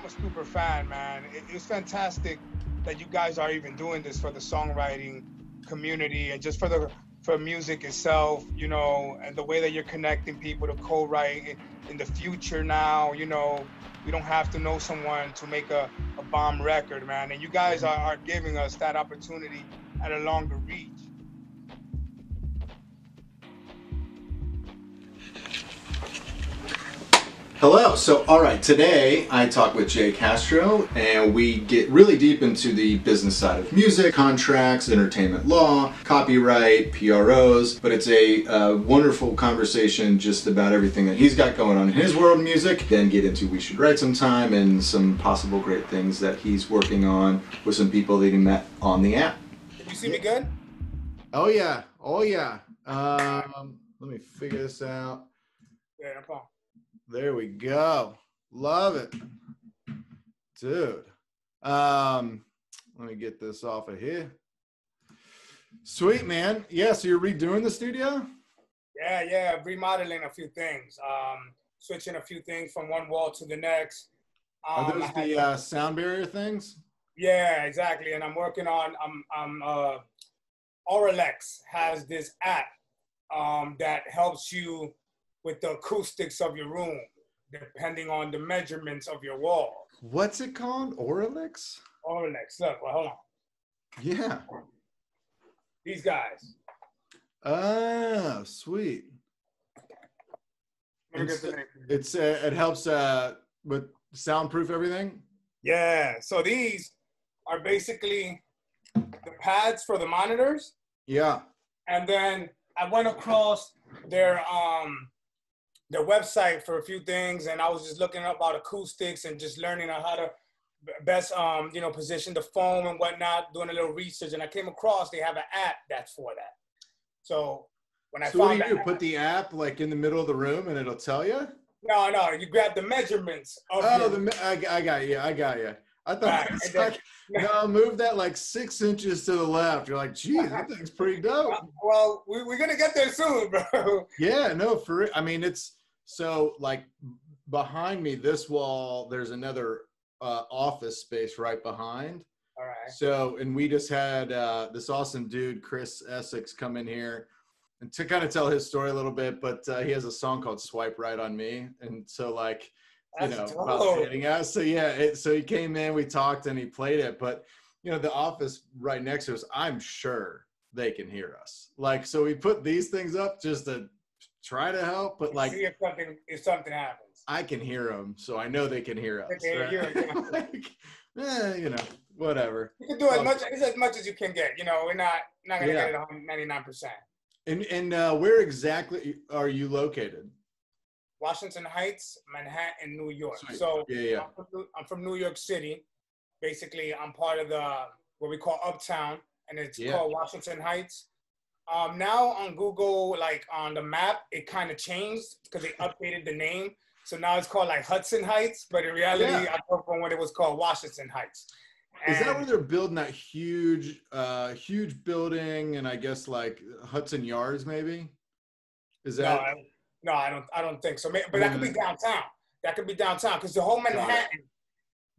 I'm a super fan, man. It, it's fantastic that you guys are even doing this for the songwriting community and just for the for music itself, you know, and the way that you're connecting people to co-write in, the future now, you know, we don't have to know someone to make a, a bomb record, man. And you guys are, are giving us that opportunity at a longer reach. Hello. So, all right, today I talk with Jay Castro and we get really deep into the business side of music, contracts, entertainment law, copyright, PROs. But it's a uh, wonderful conversation just about everything that he's got going on in his world of music. Then get into We Should Write Sometime and some possible great things that he's working on with some people that he met on the app. Can you see me good? Oh, yeah. Oh, yeah. Um, let me figure this out. Yeah, no problem. There we go. Love it. Dude. Um, let me get this off of here. Sweet man. Yeah, so you're redoing the studio? Yeah, yeah, remodeling a few things. Um, switching a few things from one wall to the next. Um, Are those the uh, sound barrier things? Yeah, exactly. And I'm working on I'm I'm uh Auralex has this app um, that helps you with the acoustics of your room, depending on the measurements of your wall. What's it called? Auralex? Auralex. Look, well, hold on. Yeah. These guys. Ah, sweet. It's, it's uh, it helps uh, with soundproof everything. Yeah. So these are basically the pads for the monitors. Yeah. And then I went across their um their website for a few things, and I was just looking up about acoustics and just learning on how to best um you know position the foam and whatnot, doing a little research, and I came across they have an app that's for that. So when I so found what do you app, Put the app like in the middle of the room, and it'll tell you. No, no, you grab the measurements. Of oh, your, the I, I got you. I got you. I thought Right, was then- like, no, move that like six inches to the left. You're like, geez, that thing's pretty dope. well, we, we're gonna get there soon, bro. Yeah, no, for I mean, it's so like behind me, this wall, there's another uh, office space right behind. All right. So, and we just had uh, this awesome dude, Chris Essex, come in here and to kind of tell his story a little bit. But uh, he has a song called "Swipe Right on Me," and so like you know That's about dating us. So yeah, it, so he came in, we talked, and he played it. But you know, the office right next to us, I'm sure they can hear us. Like, so we put these things up just to try to help, but like see if something if something happens. I can hear them, so I know they can hear us. They right? hear like, eh, you know, whatever. You can do as Oh. much as much as you can get. You know, we're not not gonna Yeah. get it ninety nine percent. And and uh, where exactly are you located? Washington Heights, Manhattan, New York. Sweet. So Yeah, yeah. I'm, from, New- I'm from New York City. Basically, I'm part of the what we call Uptown, and it's Yeah. called Washington Heights. Um, now on Google, like on the map, it kind of changed because they updated the name. So now it's called like Hudson Heights, but in reality, Yeah. I come from what it was called Washington Heights. Is that where they're building that huge, uh, huge building and I guess like Hudson Yards maybe? Is No, that I, no, I don't. I don't think so. But that could be downtown. That could be downtown because the whole. Manhattan,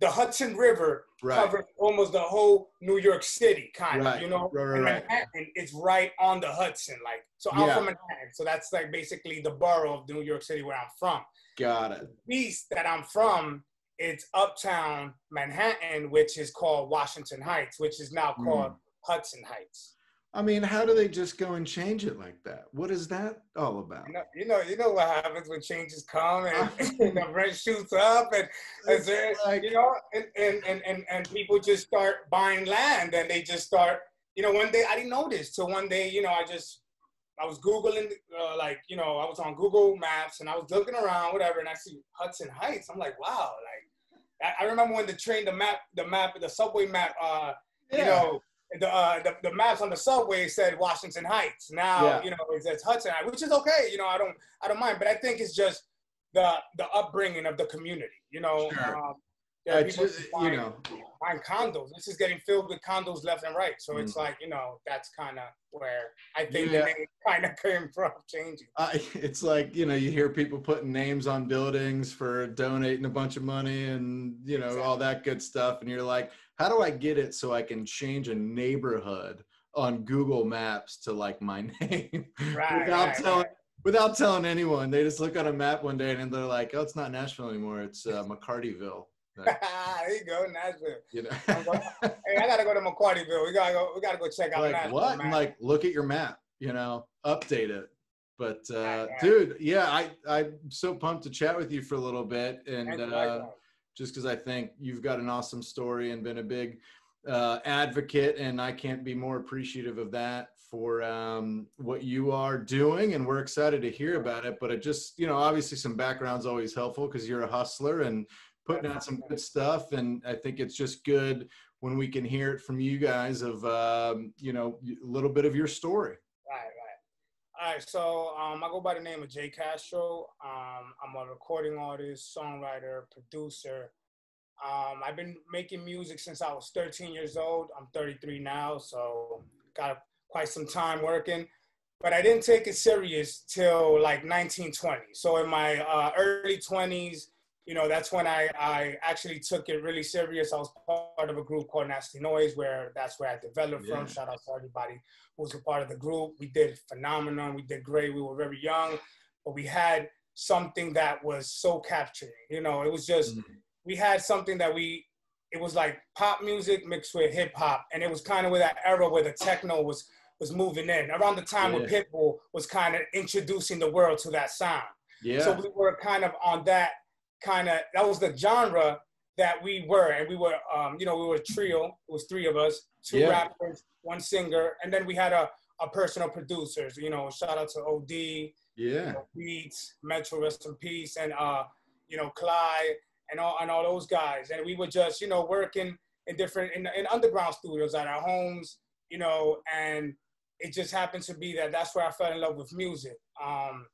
the Hudson River right? covers almost the whole New York City, kind Right, of. You know, right, right, and right. Manhattan is right on the Hudson. Like, so I'm Yeah. from Manhattan, so that's like basically the borough of New York City where I'm from. Got it. East that I'm from, it's Uptown Manhattan, which is called Washington Heights, which is now Hmm. called Hudson Heights. I mean, how do they just go and change it like that? What is that all about? You know, you know, you know what happens when changes come and, and the rent shoots up and, and there- like- you know, and, and, and, and, and people just start buying land and they just start, you know, one day I didn't know this. So one day, you know, I just, I was Googling, uh, like, you know, I was on Google Maps and I was looking around, whatever, and I see Hudson Heights. I'm like, wow, like, I, I remember when the train, the map, the map, the subway map, uh, you know, the, uh, the the maps on the subway said Washington Heights. Now Yeah. you know it says Hudson Heights, which is okay. You know, I don't I don't mind, but I think it's just the the upbringing of the community. You know, Sure. um, There people just, who you buying- know, buying condos. This is getting filled with condos left and right. So it's Mm. like, you know, that's kind of where I think Yeah. the name kind of came from changing. I, it's like you know you hear people putting names on buildings for donating a bunch of money and you know all that good stuff and you're like how do i get it so i can change a neighborhood on google maps to like my name Right, without right, telling right. without telling anyone they just look on a map one day and they're like oh it's not nashville anymore it's uh, mccartyville Like, there you go, Nashville. you know Hey, I gotta go to McCartyville. We gotta go. We gotta go check out like Nashville. what man. like look at your map you know update it but uh dude yeah i i'm so pumped to chat with you for a little bit and uh. Just because i think you've got an awesome story and been a big uh advocate and i can't be more appreciative of that for um what you are doing and we're excited to hear about it but it just you know obviously some background's always helpful because you're a hustler and putting out some good stuff and i think it's just good when we can hear it from you guys of um, you know a little bit of your story. Right, right. All right, so um, I go by the name of Jay Castro. Um, I'm a recording artist, songwriter, producer. Um, I've been making music since I was 13 years old. I'm 33 now, so got quite some time working. But I didn't take it serious till like 1920. So in my uh, early 20s, you know, that's when I, I actually took it really serious. I was part of a group called Nasty Noise, where that's where I developed Yeah. from. Shout out to everybody who was a part of the group. We did phenomenal. We did great. We were very young, but we had something that was so capturing. You know, it was just, Mhm. we had something that we, it was like pop music mixed with hip hop. And it was kind of with that era where the techno was, was moving in around the time when Yeah. Pitbull was kind of introducing the world to that sound. Yeah. So we were kind of on that kind of that was the genre that we were, and we were, um, you know, we were a trio. It was three of us, two Yeah. rappers, one singer, and then we had a, a personal producers. You know, shout out to OD, you yeah. know, Beats, Metro, rest in peace, and uh, you know, Clyde, and all and all those guys. And we were just, you know, working in different in, in underground studios at our homes, you know, and it just happened to be that that's where I fell in love with music. Um,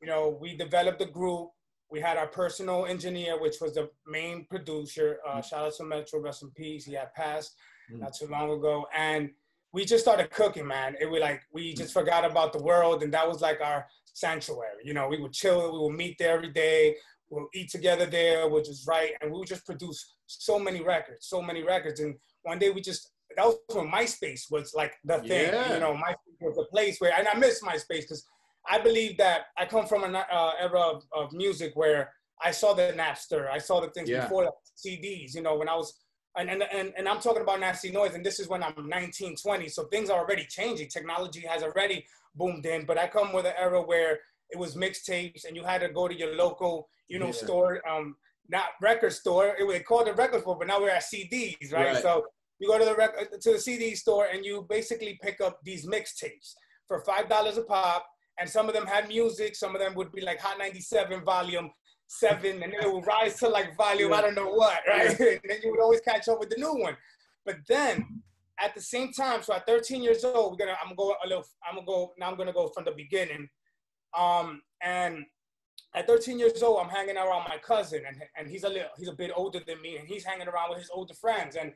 you know, we developed a group. We had our personal engineer, which was the main producer. Uh, shout out to Metro, rest in peace. He had passed Mm. not too long ago, and we just started cooking, man. It was like we just forgot about the world, and that was like our sanctuary. You know, we would chill, we would meet there every day, we'll eat together there, which is right, and we would just produce so many records, so many records. And one day we just that was when MySpace was like the thing. Yeah. You know, MySpace was the place where, and I miss MySpace because I believe that I come from an uh, era of, of music where I saw the Napster, I saw the things Yeah. before the CDs. You know, when I was and, and, and, and I'm talking about nasty noise, and this is when I'm 19, 20. So things are already changing. Technology has already boomed in, but I come with an era where it was mixtapes and you had to go to your local, you know, Yeah. store, um, not record store. It was called a record store, but now we're at CDs, right? Right. So you go to the record to the CD store and you basically pick up these mixtapes for five dollars a pop. And some of them had music, some of them would be like Hot 97 volume seven, and then it would rise to like volume, I don't know what, right? and then you would always catch up with the new one. But then at the same time, so at 13 years old, we're gonna I'm gonna go a little I'm gonna go now I'm gonna go from the beginning. Um and at 13 years old, I'm hanging around my cousin, and, and he's a little he's a bit older than me, and he's hanging around with his older friends. And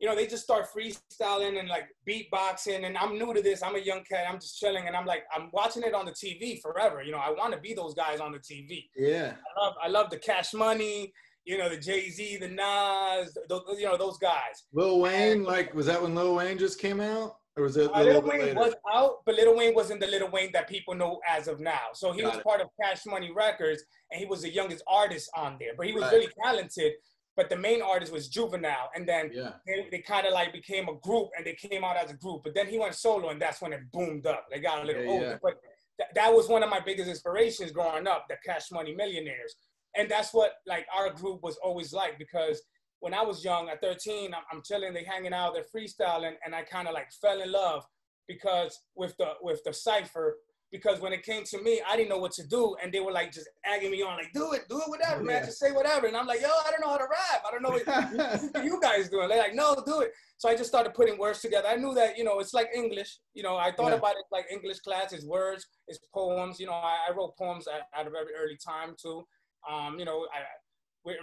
you know, they just start freestyling and like beatboxing. And I'm new to this. I'm a young cat. I'm just chilling. And I'm like, I'm watching it on the TV forever. You know, I want to be those guys on the TV. Yeah. I love, I love the Cash Money, you know, the Jay Z, the Nas, those, you know, those guys. Lil Wayne, like, was that when Lil Wayne just came out? Or was it a Uh, bit Wayne later? was out, but Little Wayne wasn't the Little Wayne that people know as of now. So he Got was it. part of Cash Money Records, and he was the youngest artist on there. But he was Right. really talented. But the main artist was Juvenile, and then yeah. they, they kind of like became a group and they came out as a group. But then he went solo, and that's when it boomed up. They got a little Yeah, older. yeah. But th- that was one of my biggest inspirations growing up, the Cash Money Millionaires. And that's what like our group was always like because when I was young at 13, I'm, I'm chilling, they hanging out, they're freestyling, and I kind of like fell in love because with the with the cipher. Because when it came to me, I didn't know what to do, and they were like just agging me on, like do it, do it, whatever, man, Yeah. just say whatever. And I'm like, yo, I don't know how to rap. I don't know what what you guys doing? They're like, no, do it. So I just started putting words together. I knew that, you know, it's like English. You know, I thought Yeah. about it like English class, it's words, it's poems. You know, I, I wrote poems at, at a very early time too. Um, you know, I,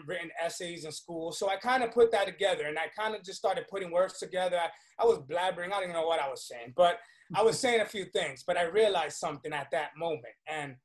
written essays in school. So I kind of put that together and I kind of just started putting words together. I, I was blabbering. I don't know what I was saying, but I was saying a few things, but I realized something at that moment. And,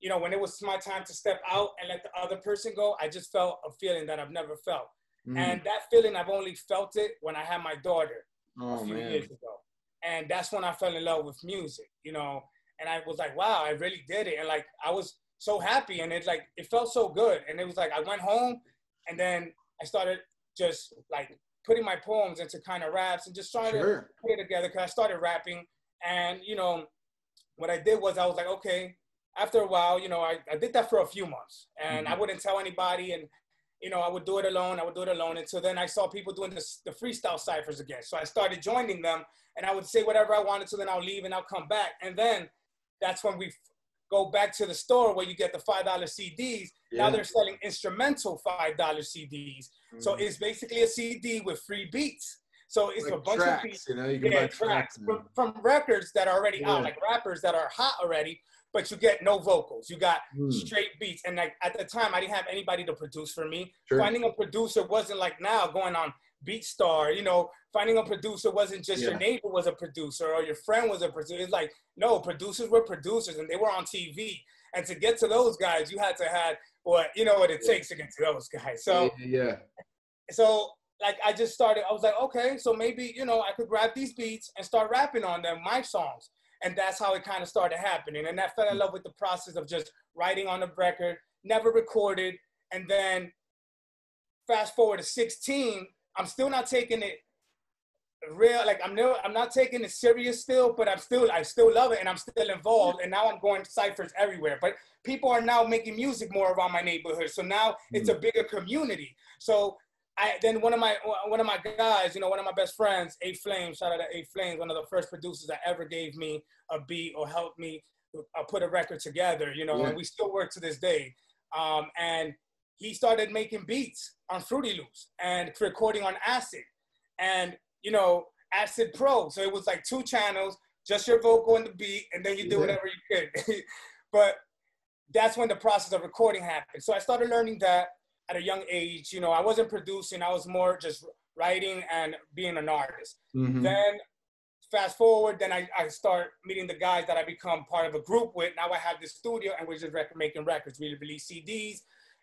you know, when it was my time to step out and let the other person go, I just felt a feeling that I've never felt. Mm. And that feeling, I've only felt it when I had my daughter oh, a few man. years ago. And that's when I fell in love with music, you know, and I was like, wow, I really did it. And like, I was so happy and it like, it felt so good. And it was like, I went home and then I started just like putting my poems into kind of raps and just trying sure. to put it together because I started rapping. And, you know, what I did was I was like, okay, after a while, you know, I, I did that for a few months and mm-hmm. I wouldn't tell anybody. And, you know, I would do it alone. I would do it alone. And so then I saw people doing this, the freestyle ciphers again. So I started joining them and I would say whatever I wanted to, then I'll leave and I'll come back. And then that's when we go back to the store where you get the $5 CDs. Yeah. Now they're selling instrumental $5 CDs. Mm. So it's basically a CD with free beats. So it's like a bunch tracks, of beats. You know, you can yeah, buy tracks, from, from, records that are already yeah. out, like rappers that are hot already, but you get no vocals. You got mm. straight beats. And like at the time, I didn't have anybody to produce for me. Sure. Finding a producer wasn't like now going on BeatStar. You know, finding a producer wasn't just yeah. your neighbor was a producer or your friend was a producer. It's like no, producers were producers and they were on TV. And to get to those guys, you had to have what you know what it yeah. takes to get to those guys. So yeah. So like I just started, I was like, okay, so maybe, you know, I could grab these beats and start rapping on them, my songs. And that's how it kind of started happening. And I fell in love with the process of just writing on the record, never recorded. And then fast forward to 16, I'm still not taking it real like I'm no I'm not taking it serious still, but I'm still I still love it and I'm still involved and now I'm going ciphers everywhere. But people are now making music more around my neighborhood. So now it's a mm. bigger community. So I then one of my one of my guys, you know, one of my best friends, A Flame, shout out to A Flame, one of the first producers that ever gave me a beat or helped me uh, put a record together, you know, yeah. and we still work to this day. Um, and he started making beats on Fruity Loops and recording on Acid, and you know, Acid Pro. So it was like two channels, just your vocal and the beat, and then you do yeah. whatever you could. but that's when the process of recording happened. So I started learning that at a young age. You know, I wasn't producing, I was more just writing and being an artist. Mm-hmm. Then fast forward, then I, I start meeting the guys that I become part of a group with. Now I have this studio and we're just record making records. We release CDs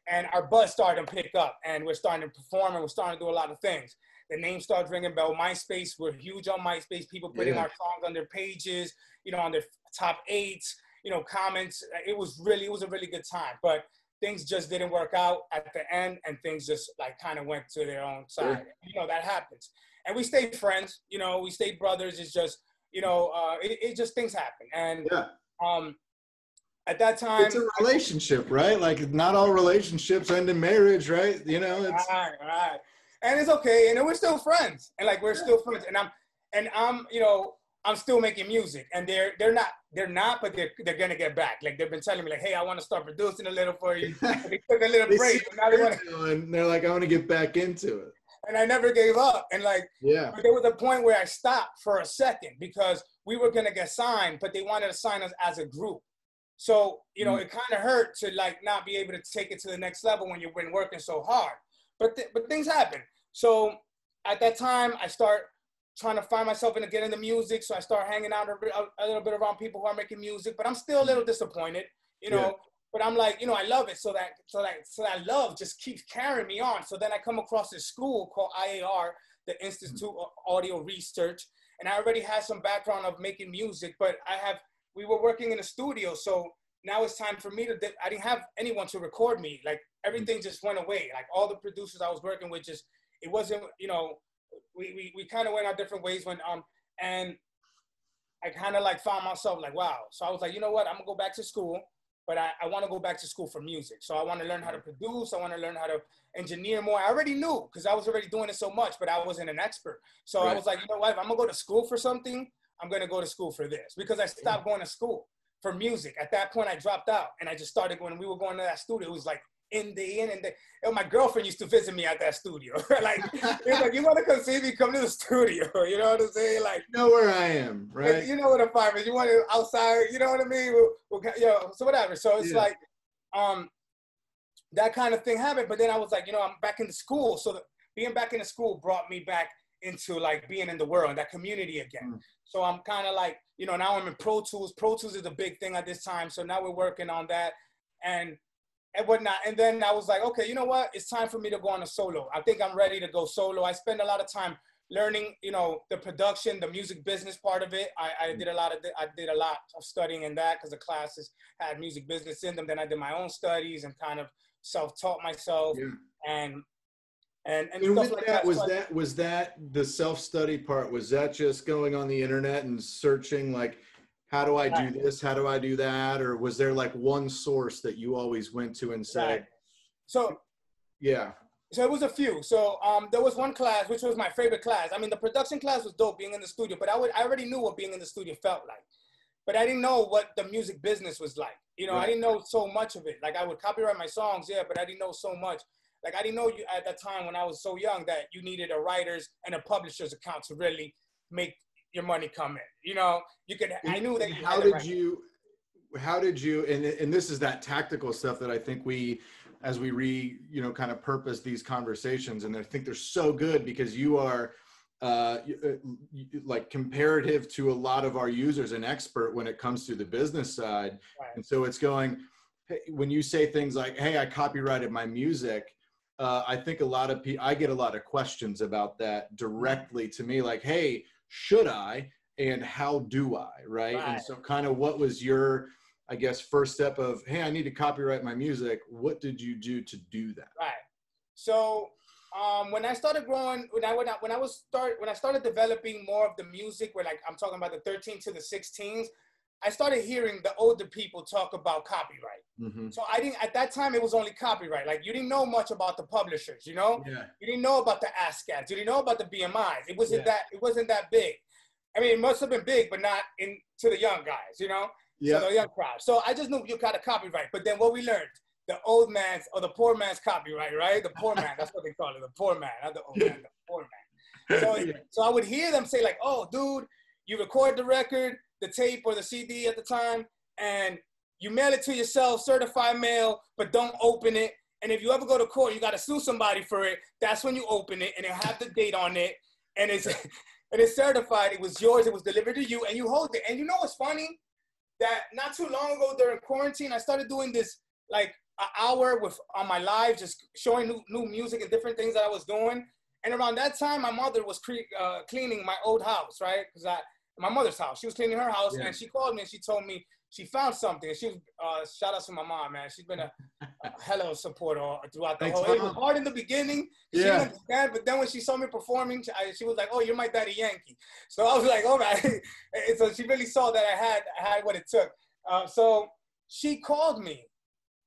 and our buzz started to pick up and we're starting to perform and we're starting to do a lot of things. The name starts ringing bell. MySpace, we're huge on MySpace. People putting yeah. our songs on their pages, you know, on their top eights, you know, comments. It was really, it was a really good time. But things just didn't work out at the end and things just like kind of went to their own side. Yeah. You know, that happens. And we stayed friends, you know, we stayed brothers. It's just, you know, uh, it, it just things happen. And yeah. um, at that time, it's a relationship, right? Like not all relationships end in marriage, right? You know, it's right, right. And it's okay. And we're still friends. And like, we're yeah. still friends. And I'm, and I'm, you know, I'm still making music, and they're they're not they're not, but they're they're gonna get back. Like they've been telling me, like, hey, I want to start producing a little for you. they took a little break, now they want and they're like, I want to get back into it. And I never gave up. And like, yeah, But there was a point where I stopped for a second because we were gonna get signed, but they wanted to sign us as a group. So you know, mm it kind of hurt to like not be able to take it to the next level when you've been working so hard. But th- but things happen. So at that time, I start trying to find myself and get into music. So I start hanging out a, a, little bit around people who are making music, but I'm still a little disappointed, you know. Yeah. But I'm like, you know, I love it. So that so that so that love just keeps carrying me on. So then I come across this school called IAR, the Institute of Audio Research, and I already had some background of making music, but I have we were working in a studio, so now it's time for me to. I didn't have anyone to record me. Like everything just went away. Like all the producers I was working with just it wasn't you know we, we, we kind of went our different ways when um and I kind of like found myself like wow. So I was like, you know what? I'm gonna go back to school, but I, I want to go back to school for music. So I want to learn how to produce. I want to learn how to engineer more. I already knew because I was already doing it so much, but I wasn't an expert. So right. I was like, you know what? If I'm gonna go to school for something, I'm gonna go to school for this because I stopped going to school for music. At that point, I dropped out and I just started when we were going to that studio. It was like in the in and the, and my girlfriend used to visit me at that studio. like it's like you want to come see me, come to the studio. You know what I'm saying? Like you know where I am, right? You know what five is. You want to outside. You know what I mean? We'll, we'll, you know, so whatever. So it's yeah. like, um, that kind of thing happened. But then I was like, you know, I'm back in the school. So the, being back in the school brought me back into like being in the world, that community again. Mm. So I'm kind of like, you know, now I'm in Pro Tools. Pro Tools is a big thing at this time. So now we're working on that and and whatnot. And then I was like, okay, you know what? It's time for me to go on a solo. I think I'm ready to go solo. I spend a lot of time learning, you know, the production, the music business part of it. I, I did a lot of I did a lot of studying in that because the classes had music business in them. Then I did my own studies and kind of self-taught myself yeah. and and, and, and with like that, that, was that was that the self-study part was that just going on the internet and searching like how do i do this? How do i do that? Or was there like one source that you always went to and said right. so yeah. So it was a few. So um there was one class which was my favorite class. I mean the production class was dope being in the studio but i would i already knew what being in the studio felt like. But i didn't know what the music business was like. You know right. i didn't know so much of it. Like i would copyright my songs yeah but i didn't know so much. Like I didn't know you at that time when I was so young that you needed a writer's and a publisher's account to really make your money come in. You know, you could. I knew that. how did right. you? How did you? And and this is that tactical stuff that I think we, as we re you know kind of purpose these conversations, and I think they're so good because you are. Uh, like comparative to a lot of our users an expert when it comes to the business side right. and so it's going hey, when you say things like hey i copyrighted my music uh, I think a lot of people, I get a lot of questions about that directly to me, like, hey, should I? And how do I? Right. right. And so, kind of, what was your, I guess, first step of, hey, I need to copyright my music. What did you do to do that? Right. So, um, when I started growing, when I when I, when I was start when I started developing more of the music, where like I'm talking about the 13 to the 16s, I started hearing the older people talk about copyright. Mm-hmm. So I didn't at that time it was only copyright. Like you didn't know much about the publishers, you know? Yeah. You didn't know about the ASCAPs, you didn't know about the BMIs. It wasn't yeah. that it wasn't that big. I mean, it must have been big, but not in to the young guys, you know? Yeah. So the young crowd. So I just knew you got a copyright. But then what we learned, the old man's or the poor man's copyright, right? The poor man, that's what they call it, the poor man, not the old man, the poor man. So, yeah. so I would hear them say, like, oh, dude, you record the record, the tape or the CD at the time, and you mail it to yourself, certified mail, but don't open it. And if you ever go to court, you got to sue somebody for it. That's when you open it, and it have the date on it, and it's and it's certified. It was yours. It was delivered to you, and you hold it. And you know what's funny? That not too long ago during quarantine, I started doing this like an hour with on my live, just showing new, new music and different things that I was doing. And around that time, my mother was cre- uh, cleaning my old house, right? Because I my mother's house. She was cleaning her house, yeah. and she called me and she told me she found something. She was uh, shout out to my mom, man. She's been a, a hell of a supporter throughout the Thanks, whole. Mom. It was hard in the beginning. Yeah. She didn't understand, but then when she saw me performing, she, I, she, was like, "Oh, you're my daddy Yankee." So I was like, "All right." and so she really saw that I had I had what it took. Uh, so she called me,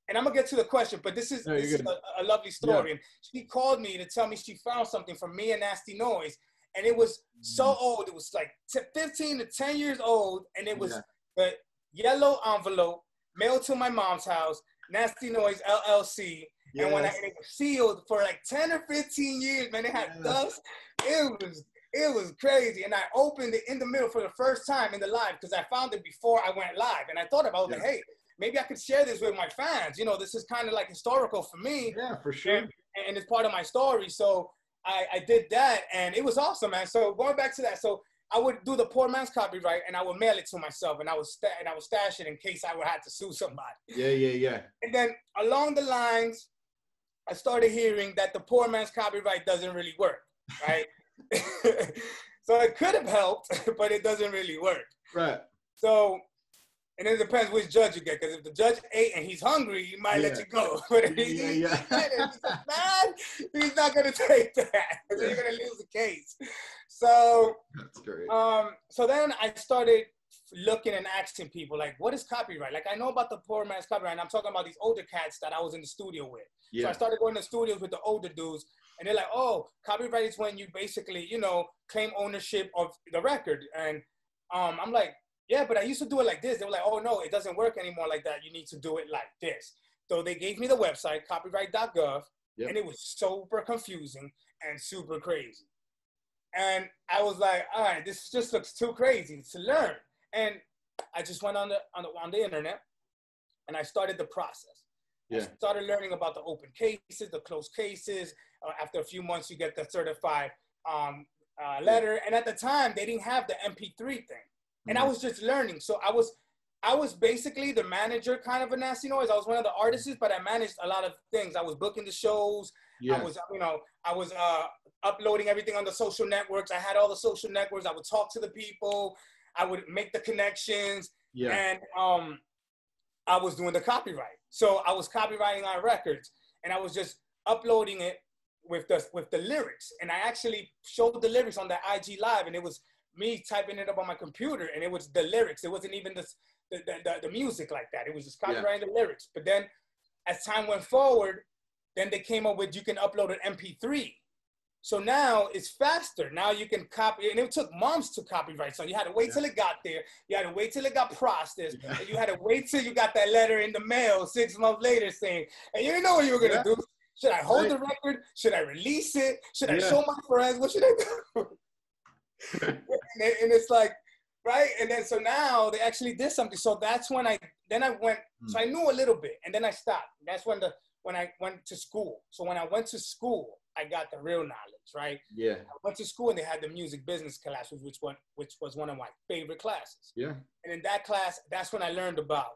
and I'm gonna get to the question, but this is, no, this is a, a, lovely story. Yeah. And she called me to tell me she found something from me and Nasty Noise and it was so mm. old. It was like 15 to 10 years old, and it was yeah. the yellow envelope mailed to my mom's house, Nasty Noise LLC. Yes. And when I, and it was sealed for like 10 or 15 years, man, it had yes. dust. It was it was crazy. And I opened it in the middle for the first time in the live because I found it before I went live. And I thought about it, hey, maybe I could share this with my fans. You know, this is kind of like historical for me. Yeah, for sure. And, and it's part of my story. So I, I did that and it was awesome, man. So going back to that, so I would do the poor man's copyright and I would mail it to myself and I would sta- and I would stash it in case I would have to sue somebody. Yeah, yeah, yeah. And then along the lines, I started hearing that the poor man's copyright doesn't really work, right? so it could have helped, but it doesn't really work. Right. So and it depends which judge you get. Because if the judge ate and he's hungry, he might yeah. let you go. But if yeah, yeah. He's not going to take that. So you're going to lose the case. So that's great. Um, so then I started looking and asking people like, what is copyright? Like I know about the poor man's copyright, and I'm talking about these older cats that I was in the studio with. Yeah. So I started going to studios with the older dudes, and they're like, oh, copyright is when you basically, you know, claim ownership of the record. And um, I'm like, yeah, but I used to do it like this. They were like, oh no, it doesn't work anymore like that. You need to do it like this. So they gave me the website, copyright.gov, yep. and it was super confusing and super crazy. And I was like, all right, this just looks too crazy to learn. And I just went on the on the on the internet and I started the process. Yeah. I started learning about the open cases, the closed cases. Uh, after a few months, you get the certified um, uh, letter. And at the time, they didn't have the MP3 thing, and mm-hmm. I was just learning. So I was, I was basically the manager kind of a nasty noise. I was one of the artists, but I managed a lot of things. I was booking the shows. Yeah. I was, you know, I was uh, uploading everything on the social networks. I had all the social networks. I would talk to the people. I would make the connections. Yeah. And um, I was doing the copyright. So I was copyrighting our records, and I was just uploading it with the with the lyrics. And I actually showed the lyrics on the IG live, and it was me typing it up on my computer, and it was the lyrics. It wasn't even the the, the, the music like that. It was just copyrighting yeah. the lyrics. But then, as time went forward, then they came up with you can upload an MP3. So now it's faster. Now you can copy, and it took months to copyright. So you had to wait yeah. till it got there. You had to wait till it got processed. Yeah. And you had to wait till you got that letter in the mail six months later saying, and you didn't know what you were gonna yeah. do. Should I hold right. the record? Should I release it? Should I show my friends? What should I do? and it's like, right? And then so now they actually did something. So that's when I then I went. Mm. So I knew a little bit, and then I stopped. That's when the when I went to school. So when I went to school, I got the real knowledge, right? Yeah. I went to school and they had the music business class, which one which was one of my favorite classes. Yeah. And in that class, that's when I learned about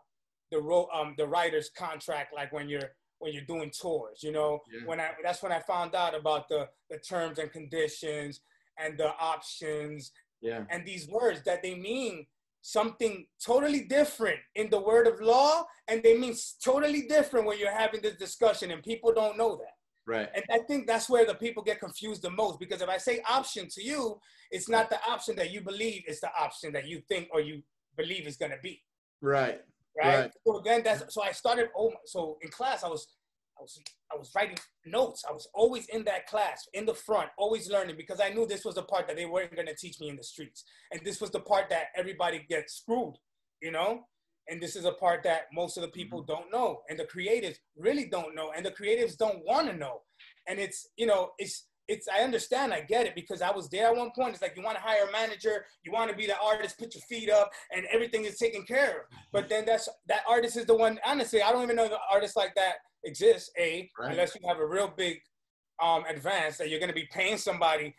the ro- um the writer's contract, like when you're when you're doing tours, you know. Yeah. When I that's when I found out about the the terms and conditions and the options. Yeah. And these words that they mean something totally different in the word of law and they mean totally different when you're having this discussion and people don't know that. Right. And i think that's where the people get confused the most because if i say option to you it's not the option that you believe is the option that you think or you believe is going to be. Right. Right, right. so then that's so i started oh so in class i was I was I was writing notes. I was always in that class, in the front, always learning because I knew this was the part that they weren't going to teach me in the streets, and this was the part that everybody gets screwed, you know. And this is a part that most of the people mm-hmm. don't know, and the creatives really don't know, and the creatives don't want to know. And it's you know it's it's I understand, I get it because I was there at one point. It's like you want to hire a manager, you want to be the artist, put your feet up, and everything is taken care of. But then that's that artist is the one. Honestly, I don't even know the artist like that exists. A right. unless you have a real big um, advance that you're going to be paying somebody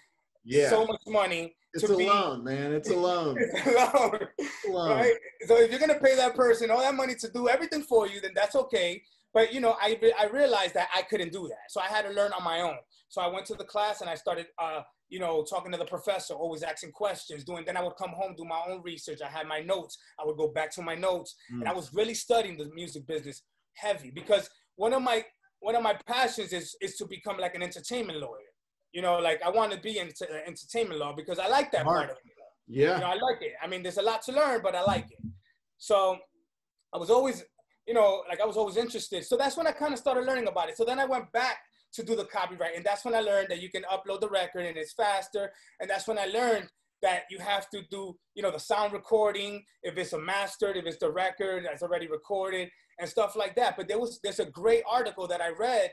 yeah. so much money. It's a be, loan, man. It's a loan. it's a loan. It's a loan. Right? So if you're going to pay that person all that money to do everything for you, then that's okay. But you know, I I realized that I couldn't do that, so I had to learn on my own. So I went to the class and I started, uh, you know, talking to the professor, always asking questions. Doing then I would come home do my own research. I had my notes. I would go back to my notes, mm. and I was really studying the music business heavy because one of my one of my passions is is to become like an entertainment lawyer. You know, like I want to be in entertainment law because I like that part of it. Yeah, you know, I like it. I mean, there's a lot to learn, but I like it. So I was always, you know, like I was always interested. So that's when I kind of started learning about it. So then I went back to do the copyright, and that's when I learned that you can upload the record and it's faster. And that's when I learned that you have to do, you know, the sound recording, if it's a mastered, if it's the record that's already recorded and stuff like that. But there was, there's a great article that I read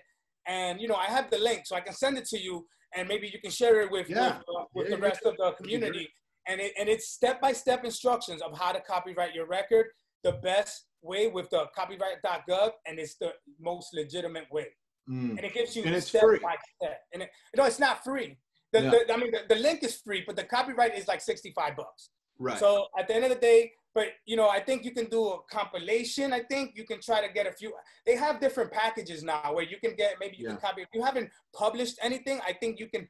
and, you know, I have the link so I can send it to you and maybe you can share it with, yeah. with, uh, with yeah, the rest of the community. And, it, and it's step-by-step instructions of how to copyright your record the best way with the copyright.gov and it's the most legitimate way. Mm. And it gives you and step free. by step. And it, no, it's not free. The, yeah. the, I mean, the, the, link is free, but the copyright is like 65 bucks. Right. So at the end of the day, but you know, I think you can do a compilation. I think you can try to get a few. They have different packages now where you can get maybe you yeah. can copy. If you haven't published anything, I think you can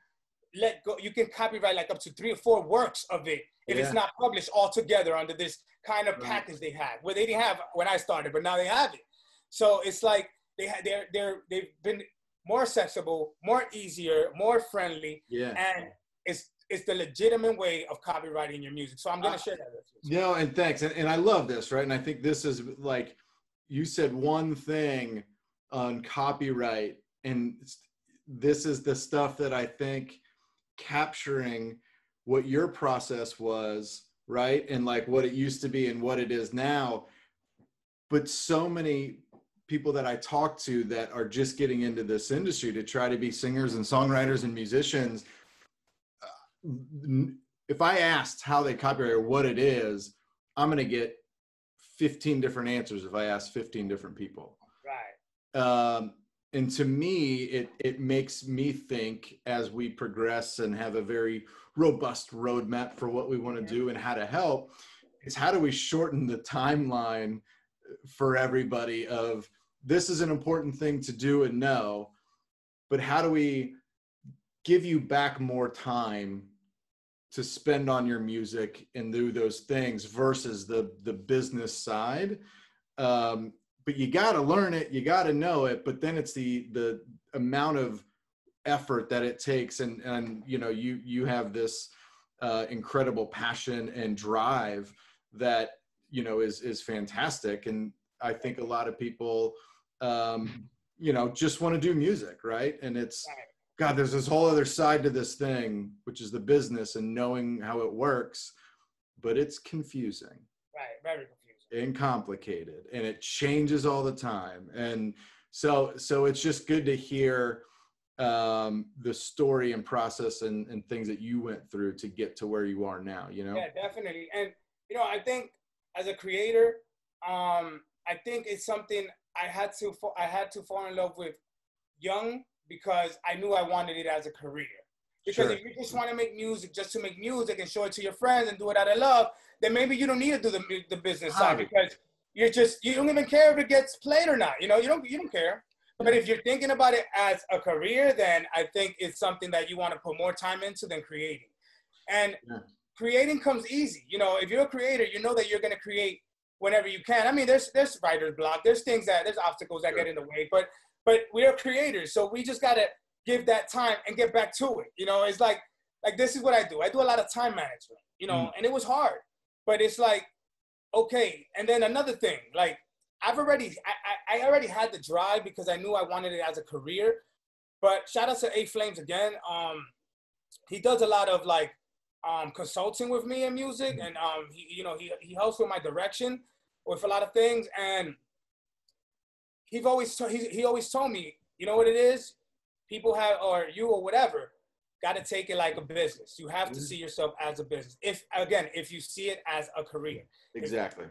let go. You can copyright like up to three or four works of it if yeah. it's not published all together under this kind of right. package they have. Where they didn't have when I started, but now they have it. So it's like they had they're they're they've been more accessible, more easier, more friendly. Yeah. And it's it's the legitimate way of copyrighting your music. So I'm gonna uh, share that with you. No, and thanks. And, and I love this, right? And I think this is like you said one thing on copyright, and this is the stuff that I think capturing what your process was, right? And like what it used to be and what it is now. But so many people that I talk to that are just getting into this industry to try to be singers and songwriters and musicians. Uh, if I asked how they copyright or what it is, I'm going to get 15 different answers if I ask 15 different people. Right. um, and to me, it it makes me think as we progress and have a very robust roadmap for what we want to do and how to help. Is how do we shorten the timeline for everybody of this is an important thing to do and know, but how do we give you back more time to spend on your music and do those things versus the the business side um, but you got to learn it you got to know it but then it's the the amount of effort that it takes and and you know you you have this uh, incredible passion and drive that you know is is fantastic and i think a lot of people um, you know just want to do music right? And it's god there's this whole other side to this thing which is the business and knowing how it works but it's confusing. Right very and complicated and it changes all the time. And so so it's just good to hear um, the story and process and, and things that you went through to get to where you are now you know? Yeah definitely. And you know i think as a creator um, i think it's something i had to i had to fall in love with young because i knew i wanted it as a career because sure. if you just want to make music just to make music and show it to your friends and do it out of love then maybe you don't need to do the, the business side because you're just you don't even care if it gets played or not. You know, you don't you don't care. But if you're thinking about it as a career, then I think it's something that you want to put more time into than creating. And yeah. creating comes easy. You know, if you're a creator, you know that you're going to create whenever you can. I mean, there's there's writer's block, there's things that there's obstacles that sure. get in the way, but but we are creators, so we just got to give that time and get back to it. You know, it's like like this is what I do. I do a lot of time management. You know, mm. and it was hard. But it's like, okay. And then another thing, like I've already, I, I already had the drive because I knew I wanted it as a career. But shout out to A Flames again. Um, he does a lot of like um, consulting with me in music, and um, he, you know, he he helps with my direction with a lot of things. And he's always he he always told me, you know what it is, people have or you or whatever got to take it like a business. You have to mm-hmm. see yourself as a business. If again, if you see it as a career. Exactly.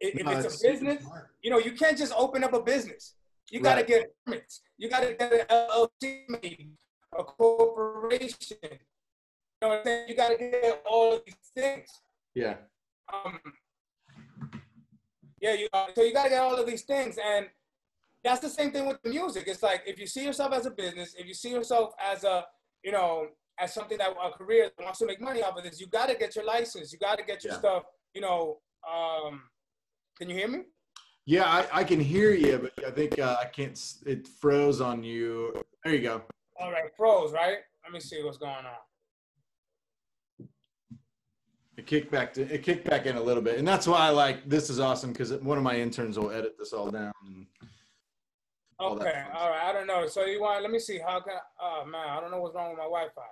If, if no, it's a business, you know, you can't just open up a business. You got to right. get permits. You got to get an LLC made, a corporation. You know what I'm saying? You got to get all of these things. Yeah. Um. Yeah. You. Uh, so you got to get all of these things, and that's the same thing with the music. It's like if you see yourself as a business, if you see yourself as a you know, as something that a career that wants to make money off of this, you got to get your license. You got to get your yeah. stuff. You know, um, can you hear me? Yeah, I, I can hear you, but I think uh, I can't. It froze on you. There you go. All right, froze. Right. Let me see what's going on. It kicked back to it kicked back in a little bit, and that's why I like this is awesome because one of my interns will edit this all down. And, Okay, all right. I don't know. So you want? Let me see. How can? Oh man, I don't know what's wrong with my Wi-Fi.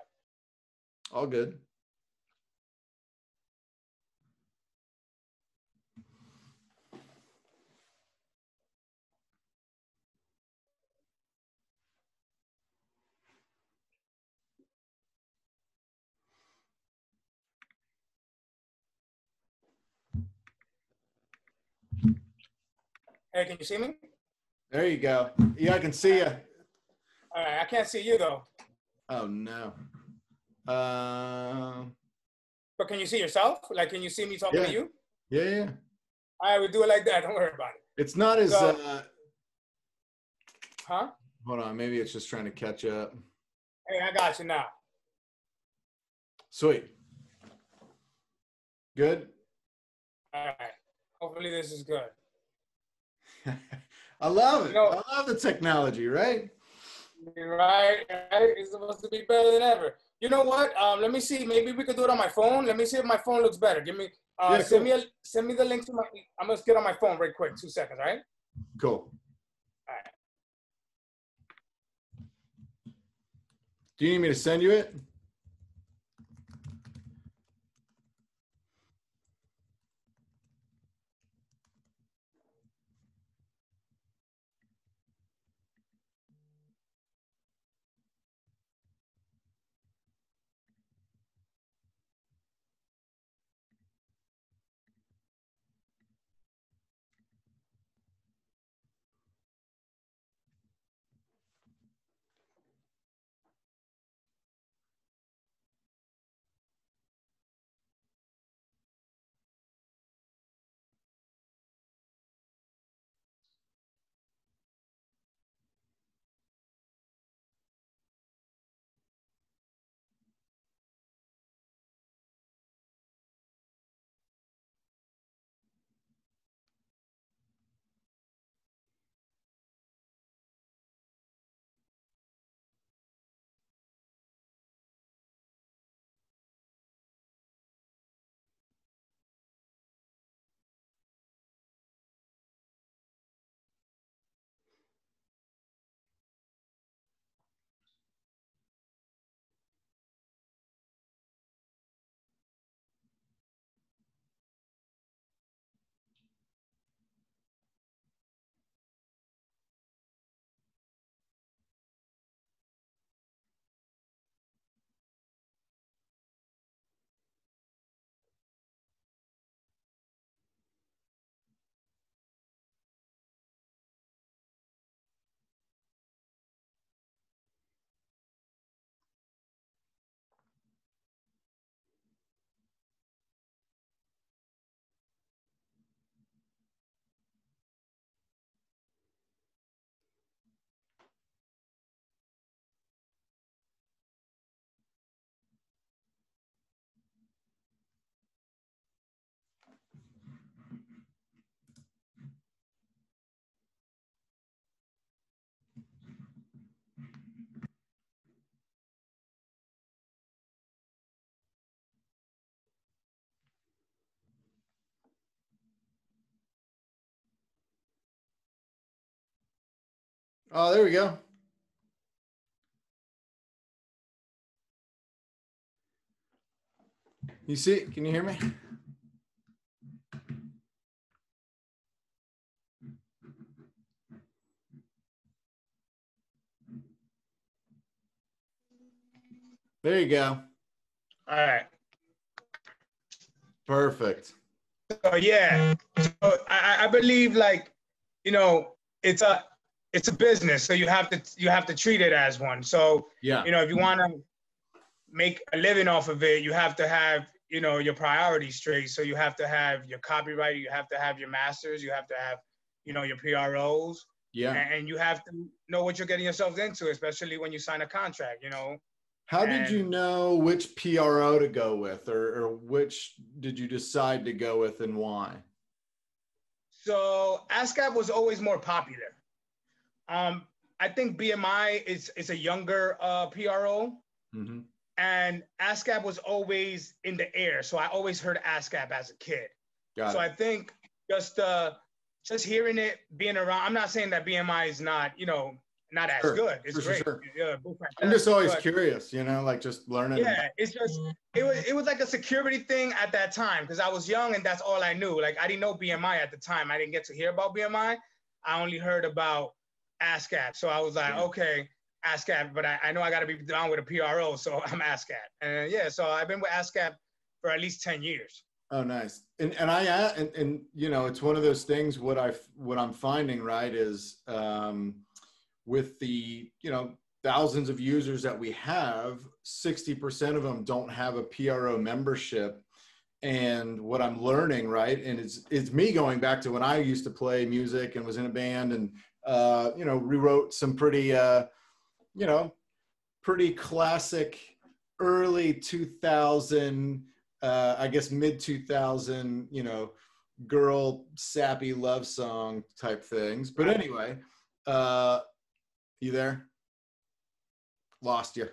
All good. Hey, can you see me? There you go. Yeah, I can see you. All right, I can't see you though. Oh no. Uh, but can you see yourself? Like, can you see me talking yeah. to you? Yeah, yeah. All right, we do it like that. Don't worry about it. It's not as. So, uh, huh? Hold on. Maybe it's just trying to catch up. Hey, I got you now. Sweet. Good. All right. Hopefully, this is good. I love it. You know, I love the technology, right? Right, right. It's supposed to be better than ever. You know what? Um, let me see. Maybe we could do it on my phone. Let me see if my phone looks better. Give me, uh, yeah, send cool. me, a, send me the link to my. I'm gonna get on my phone right quick. Two seconds, right? Cool. All right. Do you need me to send you it? Oh, there we go. You see, can you hear me? There you go. All right. Perfect. So yeah, so I, I believe like, you know, it's a it's a business, so you have to you have to treat it as one. So Yeah. you know, if you want to make a living off of it, you have to have you know your priorities straight. So you have to have your copyright, you have to have your masters, you have to have you know your PROs, Yeah. and, you have to know what you're getting yourself into, especially when you sign a contract. You know, How did you know which PRO to go with, or, or which did you decide to go with and why? So ASCAP was always more popular. Um, I think BMI is is a younger uh, PRO, hmm and ASCAP was always in the air. So I always heard ASCAP as a kid. Got so it. I think just uh, just hearing it, being around. I'm not saying that BMI is not you know not as Sure, good. It's sure, great. sure. Yeah, I'm just always but- curious, you know, like just learning. Yeah, it's just it was it was like a security thing at that time because I was young and that's all I knew. Like I didn't know BMI at the time. I didn't get to hear about BMI. I only heard about ASCAP. So I was like, Yeah. okay, ASCAP, but I, I know I got to be down with a PRO, so I'm ASCAP. And yeah, so I've been with ASCAP for at least ten years. Oh, nice. And and I uh, and, and you know, it's one of those things. What I what I'm finding right is um, with the you know thousands of users that we have, sixty percent of them don't have a PRO membership. And what I'm learning, right, and it's it's me going back to when I used to play music and was in a band and uh, you know rewrote some pretty uh, you know pretty classic early 2000 uh, I guess mid 2000, you know, girl sappy love song type things. But anyway, uh, you there? Lost you.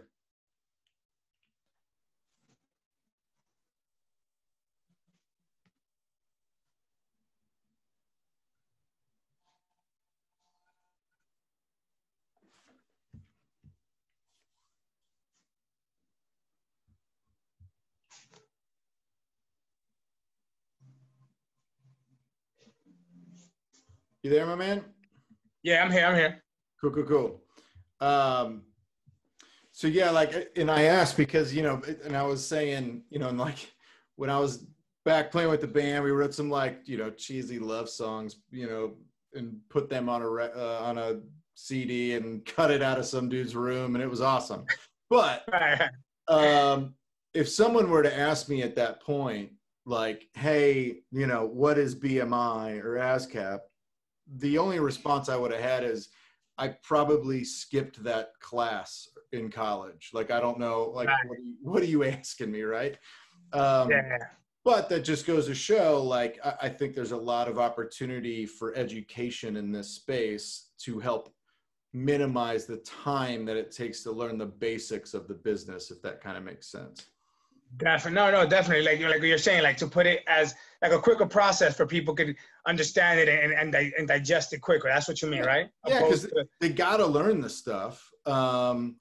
You there, my man? Yeah, I'm here. I'm here. Cool, cool, cool. Um, so yeah, like, and I asked because you know, and I was saying, you know, and like when I was back playing with the band, we wrote some like you know cheesy love songs, you know, and put them on a re- uh, on a CD and cut it out of some dude's room, and it was awesome. But um, if someone were to ask me at that point, like, hey, you know, what is BMI or ASCAP? The only response I would have had is, I probably skipped that class in college. Like, I don't know, like, Right. what, are you, what are you asking me, right? Um, yeah. but that just goes to show, like, I, I think there's a lot of opportunity for education in this space to help minimize the time that it takes to learn the basics of the business, if that kind of makes sense. Definitely. No, no, definitely. Like like you're saying, like to put it as like a quicker process for people could understand it and and, and digest it quicker. That's what you mean, right? Yeah, Opposed 'cause- to- they got to learn the stuff um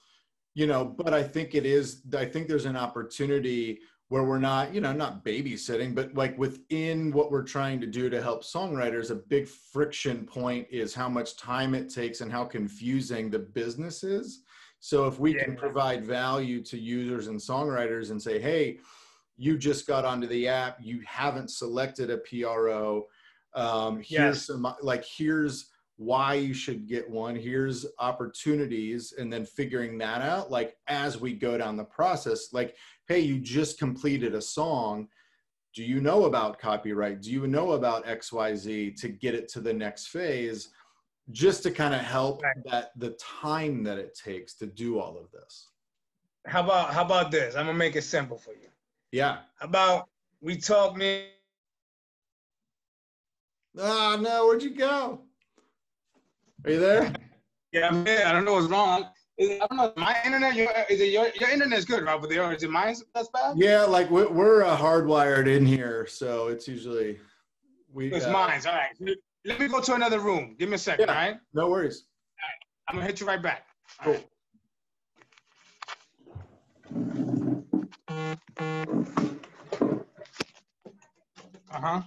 you know but i think it is i think there's an opportunity where we're not you know not babysitting but like within what we're trying to do to help songwriters a big friction point is how much time it takes and how confusing the business is so if we can provide value to users and songwriters and say hey you just got onto the app you haven't selected a pro um here's Yes. some like here's why you should get one here's opportunities and then figuring that out like as we go down the process like hey you just completed a song do you know about copyright do you know about xyz to get it to the next phase just to kind of help Right. that the time that it takes to do all of this how about how about this? I'm gonna make it simple for you. Yeah How about we talk me? ah no where'd you go are you there Yeah, I'm here. I don't know what's wrong. Is- I don't know. My internet, your, is it your your internet's good, right? But is it mine that's bad? yeah like we're, we're uh, hardwired in here so it's usually we It's uh, mine. All right. Let me go to another room. Give me a second, Yeah. all right? no worries I'm gonna hit you right back. Cool. Uh huh.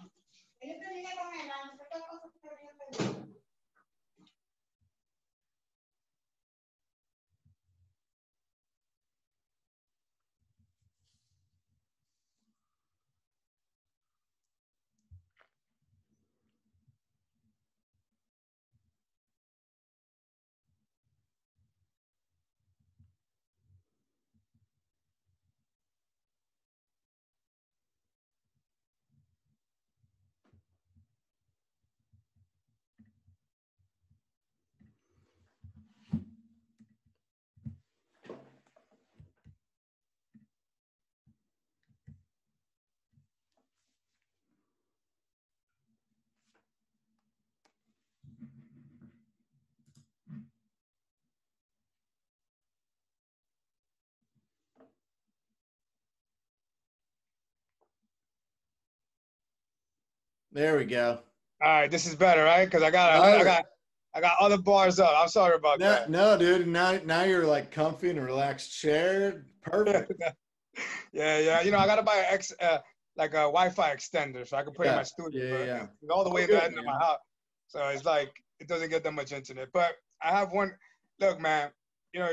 There we go. All right, this is better, right? Because I got I got I got other bars up. I'm sorry about no, that. No, dude. Now now you're like comfy in a relaxed chair. Perfect. yeah, yeah. You know, I gotta buy an X uh, like a Wi-Fi extender so I can put yeah. in my studio. Yeah, yeah. It's all the way oh, to the end of my house, so it's like it doesn't get that much internet. But I have one. Look, man. You know,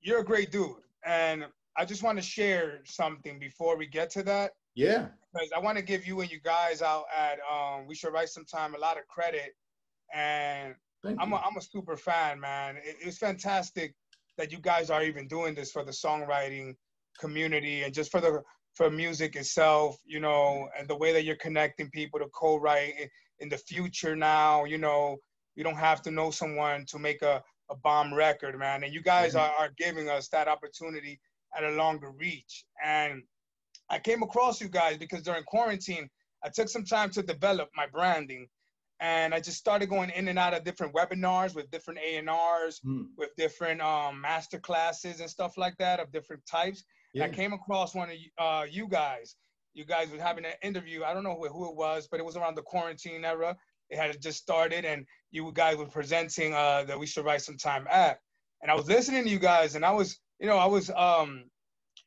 you're a great dude, and I just want to share something before we get to that. Yeah. Because I want to give you and you guys out at um, We Should Write Sometime a lot of credit. And I'm a, I'm a super fan, man. It, it's fantastic that you guys are even doing this for the songwriting community and just for the for music itself, you know, and the way that you're connecting people to co-write in, in the future now, you know, you don't have to know someone to make a, a bomb record, man. And you guys mm-hmm. are, are giving us that opportunity at a longer reach. And I came across you guys because during quarantine, I took some time to develop my branding. And I just started going in and out of different webinars with different A&Rs, mm. with different um, master classes and stuff like that of different types. Yeah. I came across one of uh, you guys. You guys were having an interview. I don't know who, who it was, but it was around the quarantine era. It had just started, and you guys were presenting uh, that we should write some time at. And I was listening to you guys, and I was, you know, I was um,